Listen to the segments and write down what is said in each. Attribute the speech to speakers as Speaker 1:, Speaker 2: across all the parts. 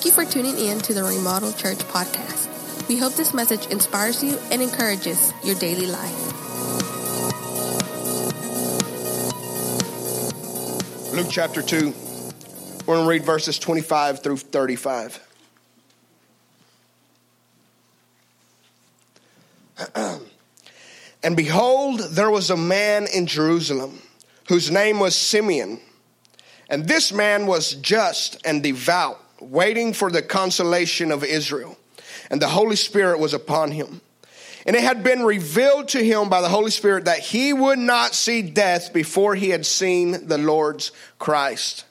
Speaker 1: Thank you for tuning in to the Remodel Church podcast. We hope this message inspires you and encourages your daily life.
Speaker 2: Luke chapter 2. We're going to read verses 25 through 35. and behold, there was a man in Jerusalem whose name was Simeon. And this man was just and devout, waiting for the consolation of Israel. And the Holy Spirit was upon him. And it had been revealed to him by the Holy Spirit that he would not see death before he had seen the Lord's Christ.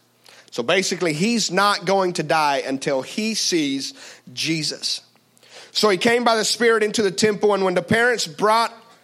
Speaker 2: So basically, he's not going to die until he sees Jesus. So he came by the Spirit into the temple, and when the parents brought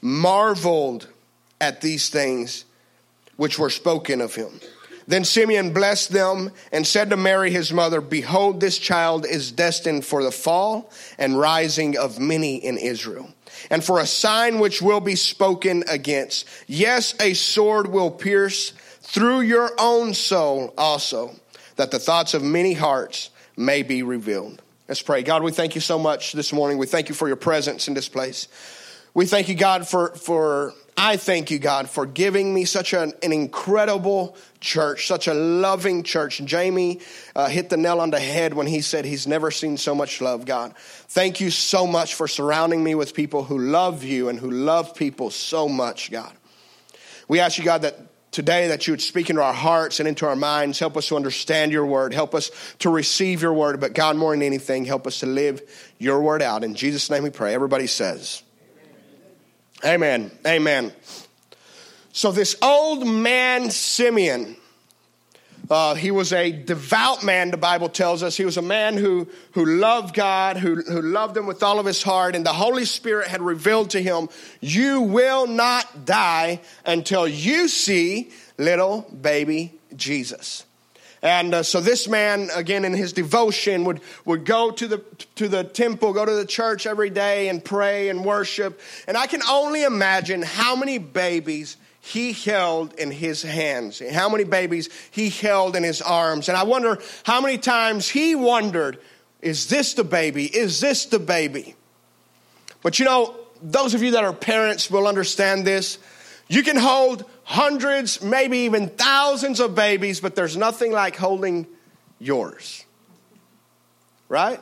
Speaker 2: marveled at these things which were spoken of him. Then Simeon blessed them and said to Mary his mother, Behold, this child is destined for the fall and rising of many in Israel, and for a sign which will be spoken against. Yes, a sword will pierce through your own soul also, that the thoughts of many hearts may be revealed. Let's pray. God, we thank you so much this morning. We thank you for your presence in this place. We thank you, God, for, for I thank you, God, for giving me such an, an incredible church, such a loving church. Jamie uh, hit the nail on the head when he said he's never seen so much love, God. Thank you so much for surrounding me with people who love you and who love people so much, God. We ask you, God, that today that you would speak into our hearts and into our minds. Help us to understand your word. Help us to receive your word. But God, more than anything, help us to live your word out. In Jesus' name we pray. Everybody says, Amen. Amen. So, this old man, Simeon, uh, he was a devout man, the Bible tells us. He was a man who, who loved God, who, who loved him with all of his heart, and the Holy Spirit had revealed to him, You will not die until you see little baby Jesus. And uh, so this man, again, in his devotion, would, would go to the, to the temple, go to the church every day and pray and worship. And I can only imagine how many babies he held in his hands, how many babies he held in his arms. And I wonder how many times he wondered, is this the baby? Is this the baby? But you know, those of you that are parents will understand this. You can hold hundreds, maybe even thousands of babies, but there's nothing like holding yours. Right?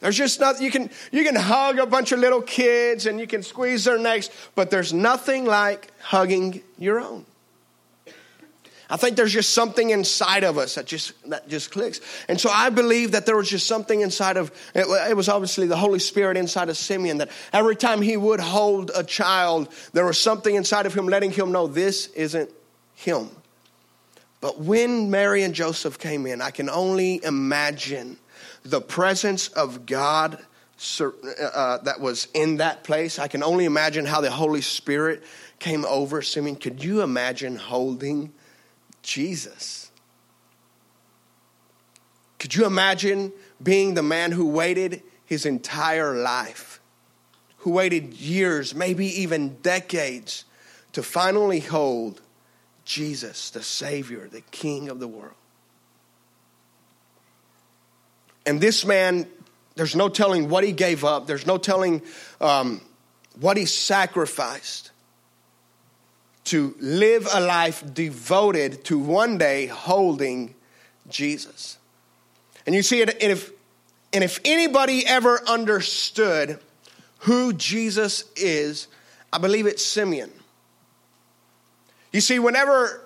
Speaker 2: There's just nothing you can you can hug a bunch of little kids and you can squeeze their necks, but there's nothing like hugging your own. I think there's just something inside of us that just that just clicks. And so I believe that there was just something inside of it, it was obviously the Holy Spirit inside of Simeon that every time he would hold a child, there was something inside of him letting him know this isn't him. But when Mary and Joseph came in, I can only imagine the presence of God uh, that was in that place. I can only imagine how the Holy Spirit came over Simeon. Could you imagine holding Jesus. Could you imagine being the man who waited his entire life, who waited years, maybe even decades, to finally hold Jesus, the Savior, the King of the world? And this man, there's no telling what he gave up, there's no telling um, what he sacrificed to live a life devoted to one day holding Jesus. And you see it, and if, and if anybody ever understood who Jesus is, I believe it's Simeon. You see, whenever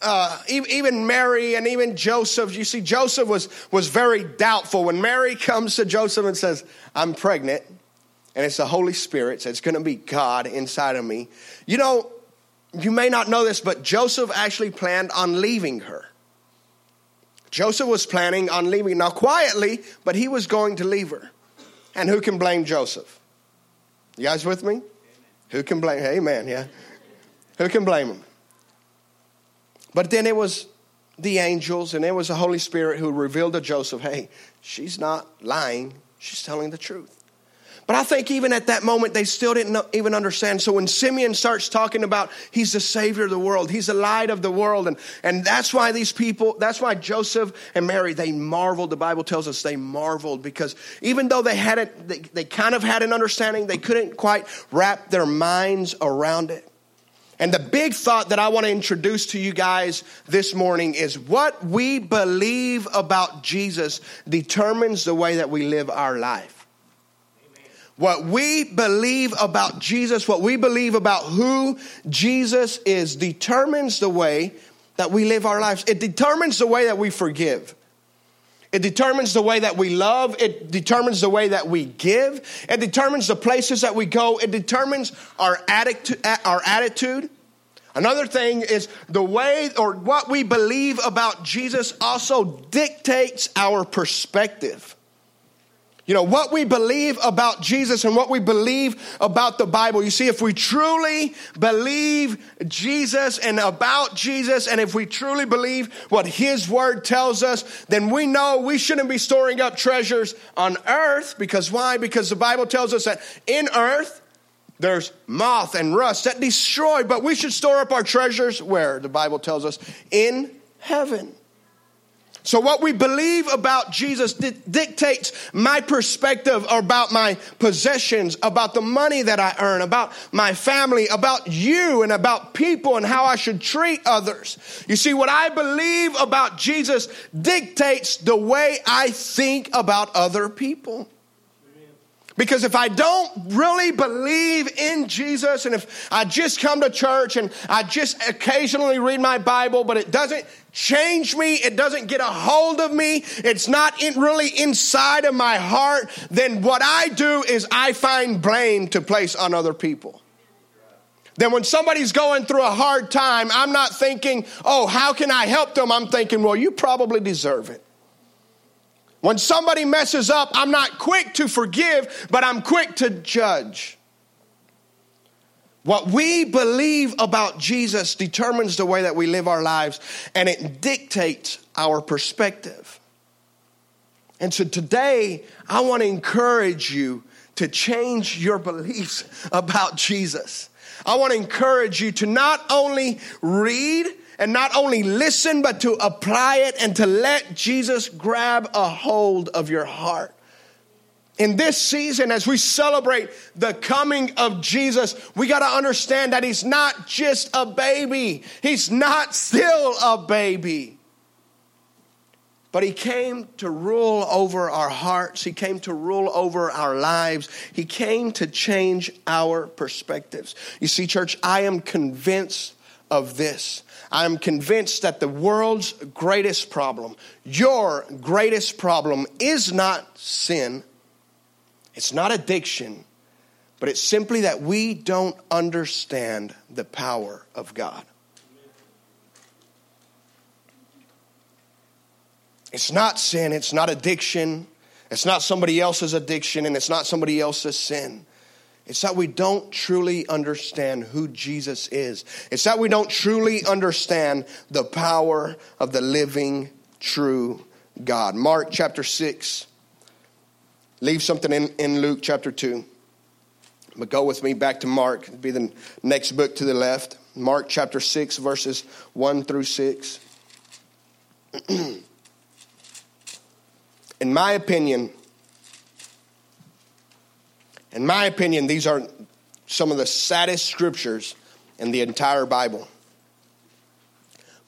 Speaker 2: uh, even Mary and even Joseph, you see, Joseph was, was very doubtful. When Mary comes to Joseph and says, I'm pregnant, and it's the Holy Spirit, so it's going to be God inside of me. You know, you may not know this, but Joseph actually planned on leaving her. Joseph was planning on leaving, now quietly, but he was going to leave her. And who can blame Joseph? You guys with me? Who can blame? Amen, yeah. Who can blame him? But then it was the angels and it was the Holy Spirit who revealed to Joseph, hey, she's not lying, she's telling the truth. But I think even at that moment, they still didn't even understand. So when Simeon starts talking about he's the savior of the world, he's the light of the world, and, and that's why these people, that's why Joseph and Mary, they marveled. The Bible tells us they marveled because even though they hadn't, they, they kind of had an understanding, they couldn't quite wrap their minds around it. And the big thought that I want to introduce to you guys this morning is what we believe about Jesus determines the way that we live our life. What we believe about Jesus, what we believe about who Jesus is, determines the way that we live our lives. It determines the way that we forgive. It determines the way that we love. It determines the way that we give. It determines the places that we go. It determines our attitude. Our attitude. Another thing is the way or what we believe about Jesus also dictates our perspective. You know, what we believe about Jesus and what we believe about the Bible. You see, if we truly believe Jesus and about Jesus, and if we truly believe what His Word tells us, then we know we shouldn't be storing up treasures on earth. Because why? Because the Bible tells us that in earth, there's moth and rust that destroy, but we should store up our treasures where? The Bible tells us in heaven. So, what we believe about Jesus di- dictates my perspective about my possessions, about the money that I earn, about my family, about you, and about people and how I should treat others. You see, what I believe about Jesus dictates the way I think about other people. Because if I don't really believe in Jesus and if I just come to church and I just occasionally read my Bible, but it doesn't change me, it doesn't get a hold of me, it's not in really inside of my heart, then what I do is I find blame to place on other people. Then when somebody's going through a hard time, I'm not thinking, oh, how can I help them? I'm thinking, well, you probably deserve it. When somebody messes up, I'm not quick to forgive, but I'm quick to judge. What we believe about Jesus determines the way that we live our lives, and it dictates our perspective. And so today, I want to encourage you to change your beliefs about Jesus. I want to encourage you to not only read, and not only listen, but to apply it and to let Jesus grab a hold of your heart. In this season, as we celebrate the coming of Jesus, we got to understand that He's not just a baby. He's not still a baby. But He came to rule over our hearts. He came to rule over our lives. He came to change our perspectives. You see, church, I am convinced of this I'm convinced that the world's greatest problem, your greatest problem, is not sin, it's not addiction, but it's simply that we don't understand the power of God. It's not sin, it's not addiction, it's not somebody else's addiction, and it's not somebody else's sin. It's that we don't truly understand who Jesus is. It's that we don't truly understand the power of the living, true God. Mark chapter 6. Leave something in, in Luke chapter 2. But go with me back to Mark. It'll be the next book to the left. Mark chapter 6, verses 1 through 6. in my opinion, in my opinion, these are some of the saddest scriptures in the entire Bible.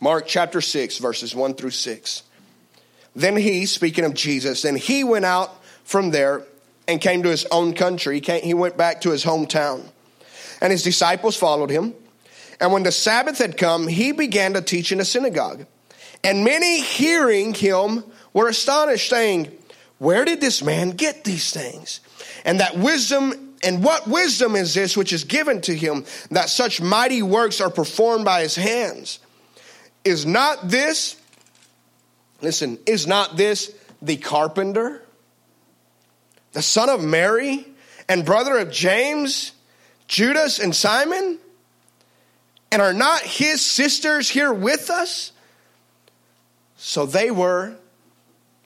Speaker 2: Mark chapter 6, verses 1 through 6. Then he, speaking of Jesus, then he went out from there and came to his own country. He, came, he went back to his hometown. And his disciples followed him. And when the Sabbath had come, he began to teach in a synagogue. And many hearing him were astonished, saying, Where did this man get these things? And that wisdom, and what wisdom is this which is given to him that such mighty works are performed by his hands? Is not this Listen, is not this the carpenter, the son of Mary, and brother of James, Judas, and Simon? And are not his sisters here with us? So they were,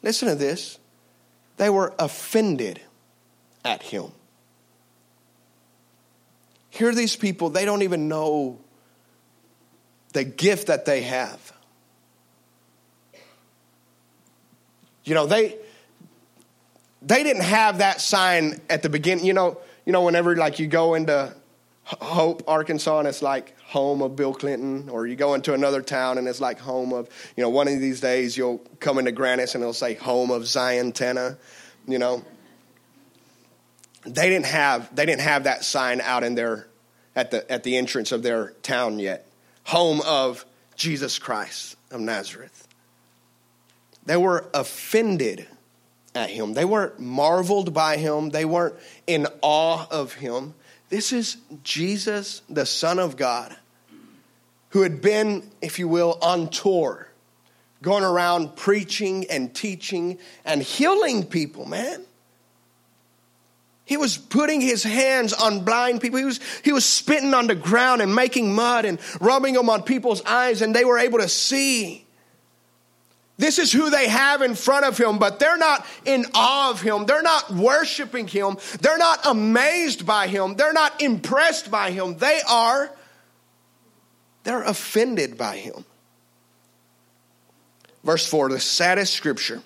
Speaker 2: listen to this, they were offended at him. Here are these people, they don't even know the gift that they have. You know, they they didn't have that sign at the beginning. You know, you know, whenever like you go into Hope, Arkansas, and it's like home of Bill Clinton, or you go into another town and it's like home of, you know, one of these days you'll come into Grandis and it'll say home of Zion Tenna, you know. They didn't have they didn't have that sign out in their at the at the entrance of their town yet. Home of Jesus Christ of Nazareth. They were offended at him. They weren't marveled by him. They weren't in awe of him. This is Jesus, the Son of God, who had been, if you will, on tour, going around preaching and teaching and healing people, man. He was putting his hands on blind people. He was, he was spitting on the ground and making mud and rubbing them on people's eyes, and they were able to see. This is who they have in front of him, but they're not in awe of him. They're not worshiping him. They're not amazed by him. They're not impressed by him. They are, they're offended by him. Verse 4, the saddest scripture.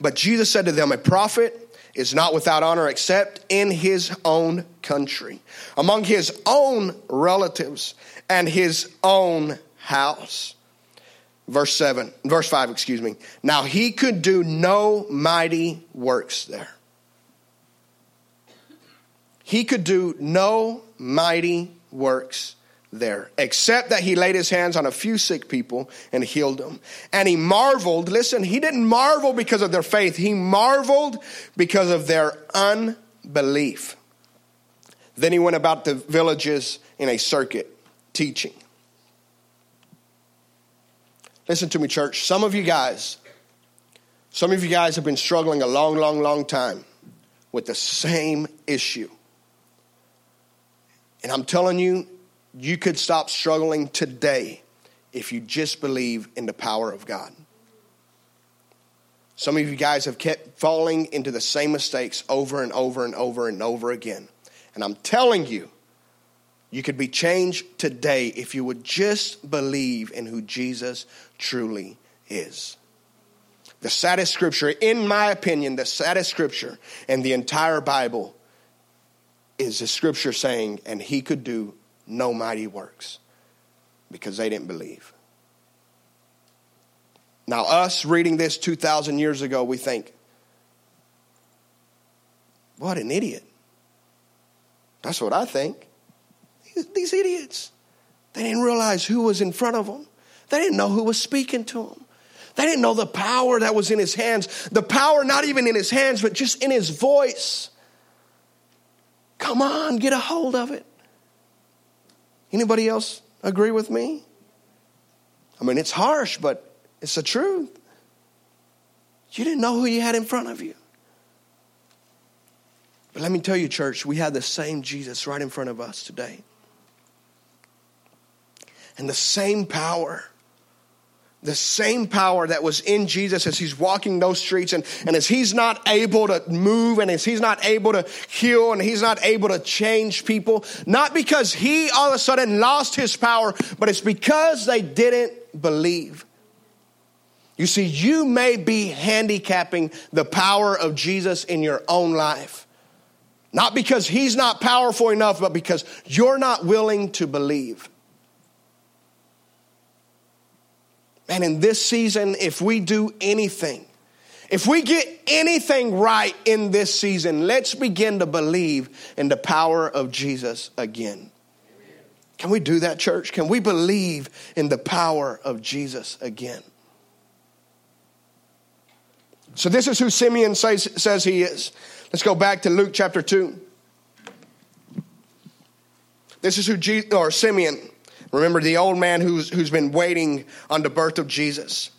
Speaker 2: But Jesus said to them, A prophet is not without honor except in his own country, among his own relatives, and his own house verse 7, verse 5, excuse me. Now he could do no mighty works there. He could do no mighty works there, except that he laid his hands on a few sick people and healed them. And he marveled, listen, he didn't marvel because of their faith, he marveled because of their unbelief. Then he went about the villages in a circuit teaching. Listen to me, church. Some of you guys, some of you guys have been struggling a long, long, long time with the same issue. And I'm telling you, you could stop struggling today if you just believe in the power of God. Some of you guys have kept falling into the same mistakes over and over and over and over again. And I'm telling you, you could be changed today if you would just believe in who Jesus truly is. The saddest scripture, in my opinion, the saddest scripture in the entire Bible is the scripture saying, and he could do no mighty works because they didn't believe. Now, us reading this 2,000 years ago, we think, what an idiot. That's what I think. These idiots. They didn't realize who was in front of them. They didn't know who was speaking to them. They didn't know the power that was in his hands. The power not even in his hands, but just in his voice. Come on, get a hold of it. Anybody else agree with me? I mean, it's harsh, but it's the truth. You didn't know who you had in front of you. But let me tell you, church, we have the same Jesus right in front of us today and the same power the same power that was in Jesus as he's walking those streets and, and as he's not able to move and as he's not able to heal and he's not able to change people, not because he all of a sudden lost his power, but it's because they didn't believe. You see, you may be handicapping the power of Jesus in your own life. Not because he's not powerful enough, but because you're not willing to believe. Man, in this season, if we do anything, if we get anything right in this season, let's begin to believe in the power of Jesus again. Can we do that, church? Can we believe in the power of Jesus again? So, this is who Simeon says, says he is. Let's go back to Luke chapter 2. This is who Je- or Simeon Remember the old man who's, who's been waiting on the birth of Jesus.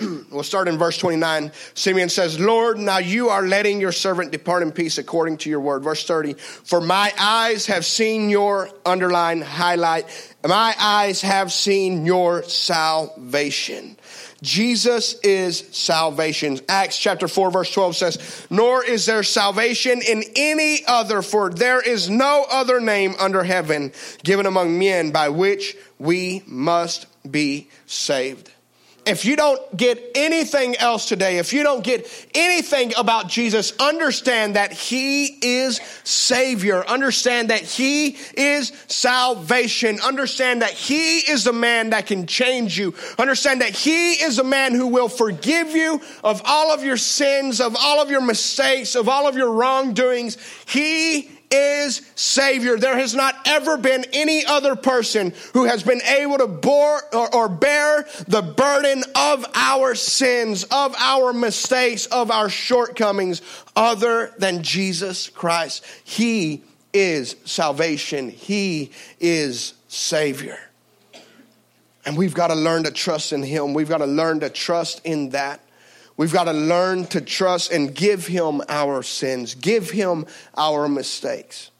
Speaker 2: we'll start in verse 29. Simeon says, Lord, now you are letting your servant depart in peace according to your word. Verse 30, for my eyes have seen your underline, highlight, my eyes have seen your salvation. Jesus is salvation. Acts chapter 4 verse 12 says, Nor is there salvation in any other, for there is no other name under heaven given among men by which we must be saved if you don't get anything else today, if you don't get anything about Jesus, understand that He is Savior. Understand that He is salvation. Understand that He is the man that can change you. Understand that He is the man who will forgive you of all of your sins, of all of your mistakes, of all of your wrongdoings. He is Savior. There has not ever been any other person who has been able to bore or, or, bear the burden of our sins, of our mistakes, of our shortcomings other than Jesus Christ. He is salvation. He is Savior. And we've got to learn to trust in Him. We've got to learn to trust in that. We've got to learn to trust and give Him our sins, give Him our mistakes.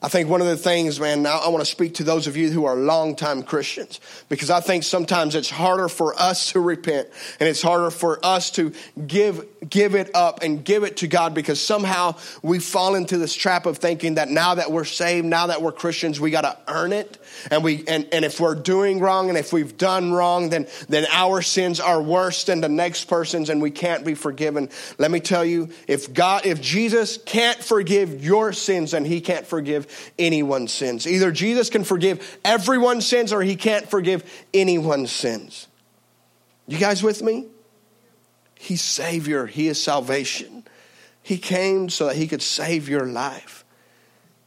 Speaker 2: I think one of the things, man, now I want to speak to those of you who are longtime Christians because I think sometimes it's harder for us to repent and it's harder for us to give, give it up and give it to God because somehow we fall into this trap of thinking that now that we're saved, now that we're Christians, we got to earn it. And we, and, and if we're doing wrong and if we've done wrong, then, then our sins are worse than the next person's and we can't be forgiven. Let me tell you, if God, if Jesus can't forgive your sins, then he can't forgive anyone's sins. Either Jesus can forgive everyone's sins or he can't forgive anyone's sins. You guys with me? He's Savior, He is salvation. He came so that He could save your life.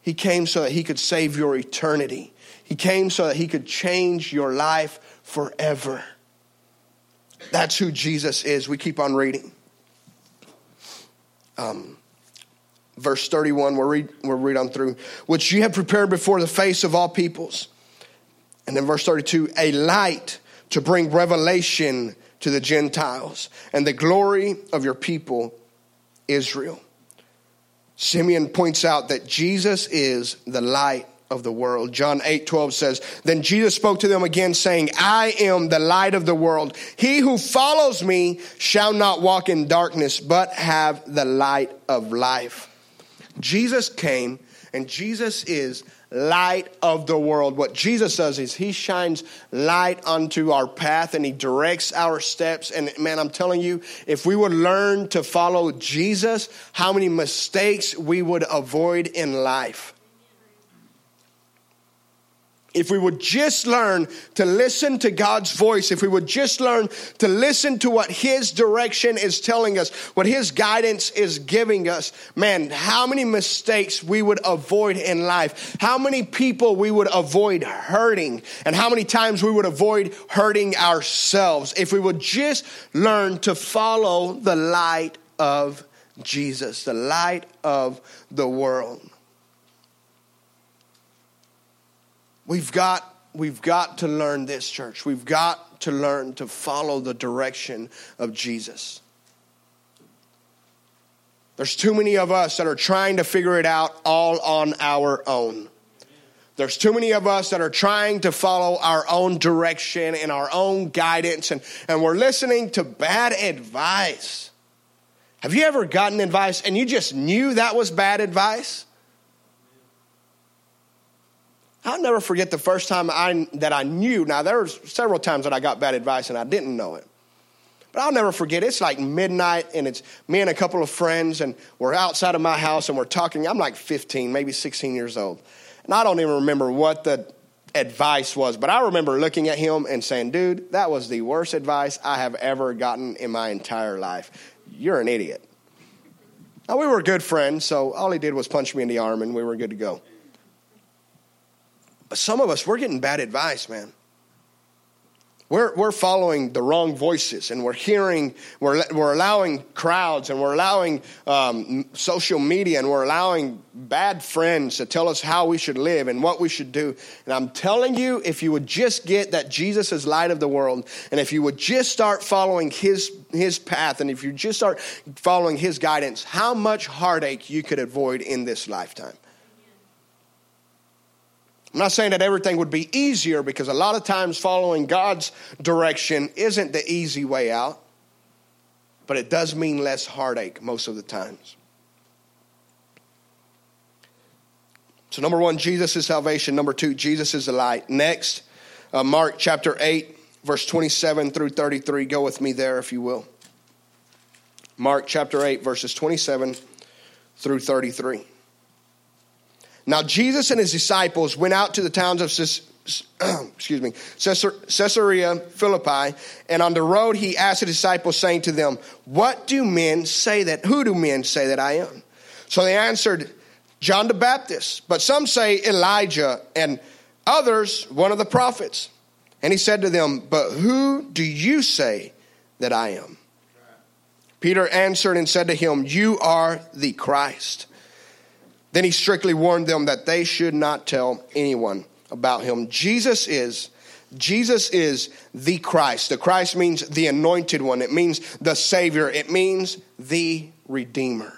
Speaker 2: He came so that He could save your eternity. He came so that He could change your life forever. That's who Jesus is. We keep on reading. Um, verse 31, we'll read, we'll read on through, which you have prepared before the face of all peoples. And then verse 32, a light to bring revelation to the Gentiles and the glory of your people, Israel. Simeon points out that Jesus is the light of the world. John 8 12 says, Then Jesus spoke to them again, saying, I am the light of the world. He who follows me shall not walk in darkness, but have the light of life. Jesus came, and Jesus is light of the world. What Jesus does is he shines light onto our path and he directs our steps. And man, I'm telling you, if we would learn to follow Jesus, how many mistakes we would avoid in life if we would just learn to listen to God's voice, if we would just learn to listen to what His direction is telling us, what His guidance is giving us, man, how many mistakes we would avoid in life, how many people we would avoid hurting, and how many times we would avoid hurting ourselves if we would just learn to follow the light of Jesus, the light of the world. We've got, we've got to learn this, church. We've got to learn to follow the direction of Jesus. There's too many of us that are trying to figure it out all on our own. There's too many of us that are trying to follow our own direction and our own guidance, and, and we're listening to bad advice. Have you ever gotten advice and you just knew that was bad advice? I'll never forget the first time I, that I knew. Now, there were several times that I got bad advice and I didn't know it. But I'll never forget. It's like midnight, and it's me and a couple of friends, and we're outside of my house and we're talking. I'm like 15, maybe 16 years old. And I don't even remember what the advice was, but I remember looking at him and saying, Dude, that was the worst advice I have ever gotten in my entire life. You're an idiot. Now, we were good friends, so all he did was punch me in the arm, and we were good to go. But some of us, we're getting bad advice, man. we're, we're following the wrong voices and we're hearing, we're, we're allowing crowds and we're allowing um, social media and we're allowing bad friends to tell us how we should live and what we should do. And I'm telling you, if you would just get that Jesus is light of the world and if you would just start following his, his path and if you just start following his guidance, how much heartache you could avoid in this lifetime. I'm not saying that everything would be easier because a lot of times following God's direction isn't the easy way out, but it does mean less heartache most of the times. So, number one, Jesus is salvation. Number two, Jesus is the light. Next, uh, Mark chapter 8, verse 27 through 33. Go with me there, if you will. Mark chapter 8, verses 27 through 33. Now, Jesus and his disciples went out to the towns of excuse me, Caesarea Philippi, and on the road he asked the disciples, saying to them, What do men say that, who do men say that I am? So they answered, John the Baptist, but some say Elijah, and others, one of the prophets. And he said to them, But who do you say that I am? Peter answered and said to him, You are the Christ. Then he strictly warned them that they should not tell anyone about him. Jesus is Jesus is the Christ. The Christ means the anointed one. It means the savior. It means the redeemer.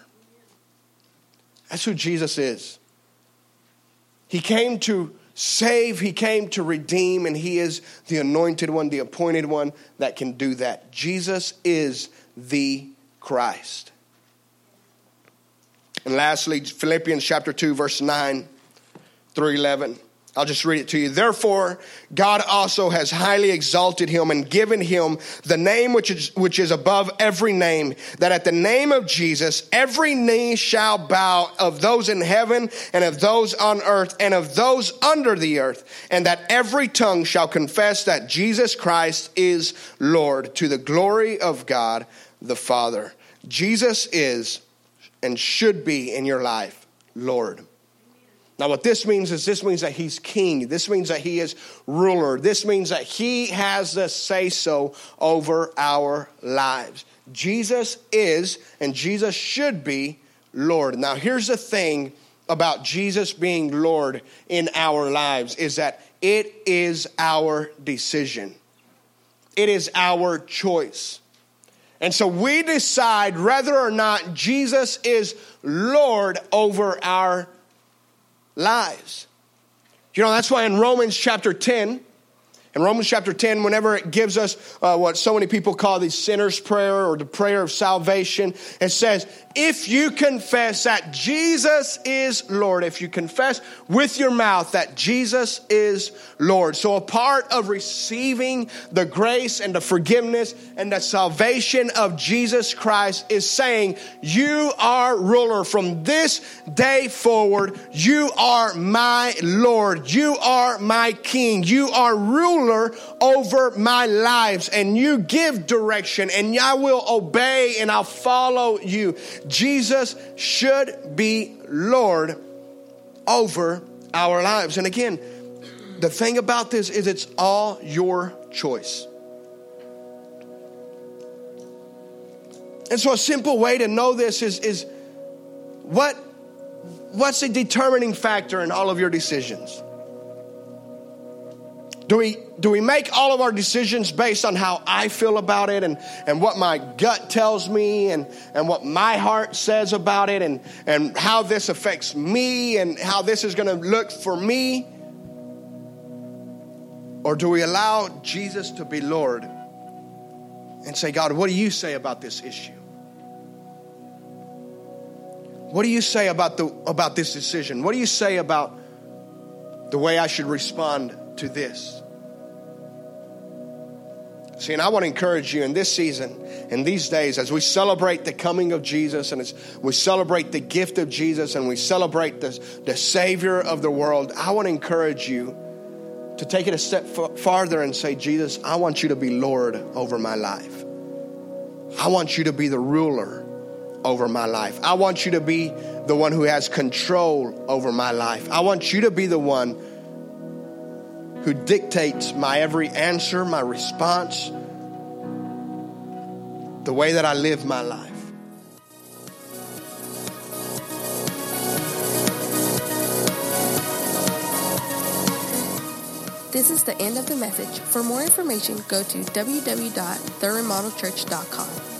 Speaker 2: That's who Jesus is. He came to save, he came to redeem, and he is the anointed one, the appointed one that can do that. Jesus is the Christ. And lastly, Philippians chapter 2, verse 9 through 11. I'll just read it to you. Therefore, God also has highly exalted him and given him the name which is, which is above every name, that at the name of Jesus, every knee shall bow of those in heaven and of those on earth and of those under the earth, and that every tongue shall confess that Jesus Christ is Lord to the glory of God the Father. Jesus is and should be in your life, Lord. Now, what this means is this means that he's king. This means that he is ruler. This means that he has the say so over our lives. Jesus is, and Jesus should be, Lord. Now, here's the thing about Jesus being Lord in our lives is that it is our decision, it is our choice. And so we decide whether or not Jesus is Lord over our lives. You know, that's why in Romans chapter 10, in Romans chapter 10, whenever it gives us uh, what so many people call the sinner's prayer or the prayer of salvation, it says, if you confess that Jesus is Lord, if you confess with your mouth that Jesus is Lord. So, a part of receiving the grace and the forgiveness and the salvation of Jesus Christ is saying, You are ruler. From this day forward, you are my Lord. You are my King. You are ruler over my lives. And you give direction, and I will obey and I'll follow you. Jesus should be Lord over our lives. And again, the thing about this is it's all your choice. And so a simple way to know this is, is what, what's the determining factor in all of your decisions? Do we, do we make all of our decisions based on how I feel about it and, and what my gut tells me and, and what my heart says about it and, and how this affects me and how this is going to look for me? Or do we allow Jesus to be Lord and say, God, what do you say about this issue? What do you say about, the, about this decision? What do you say about the way I should respond to this. See, and I want to encourage you in this season, in these days, as we celebrate the coming of Jesus and as we celebrate the gift of Jesus and we celebrate the, the Savior of the world, I want to encourage you to take it a step f- farther and say, Jesus, I want you to be Lord over my life. I want you to be the ruler over my life. I want you to be the one who has control over my life. I want you to be the one who dictates my every answer, my response, the way that I live my life.
Speaker 1: This is the end of the message. For more information, go to www.theremodelchurch.com.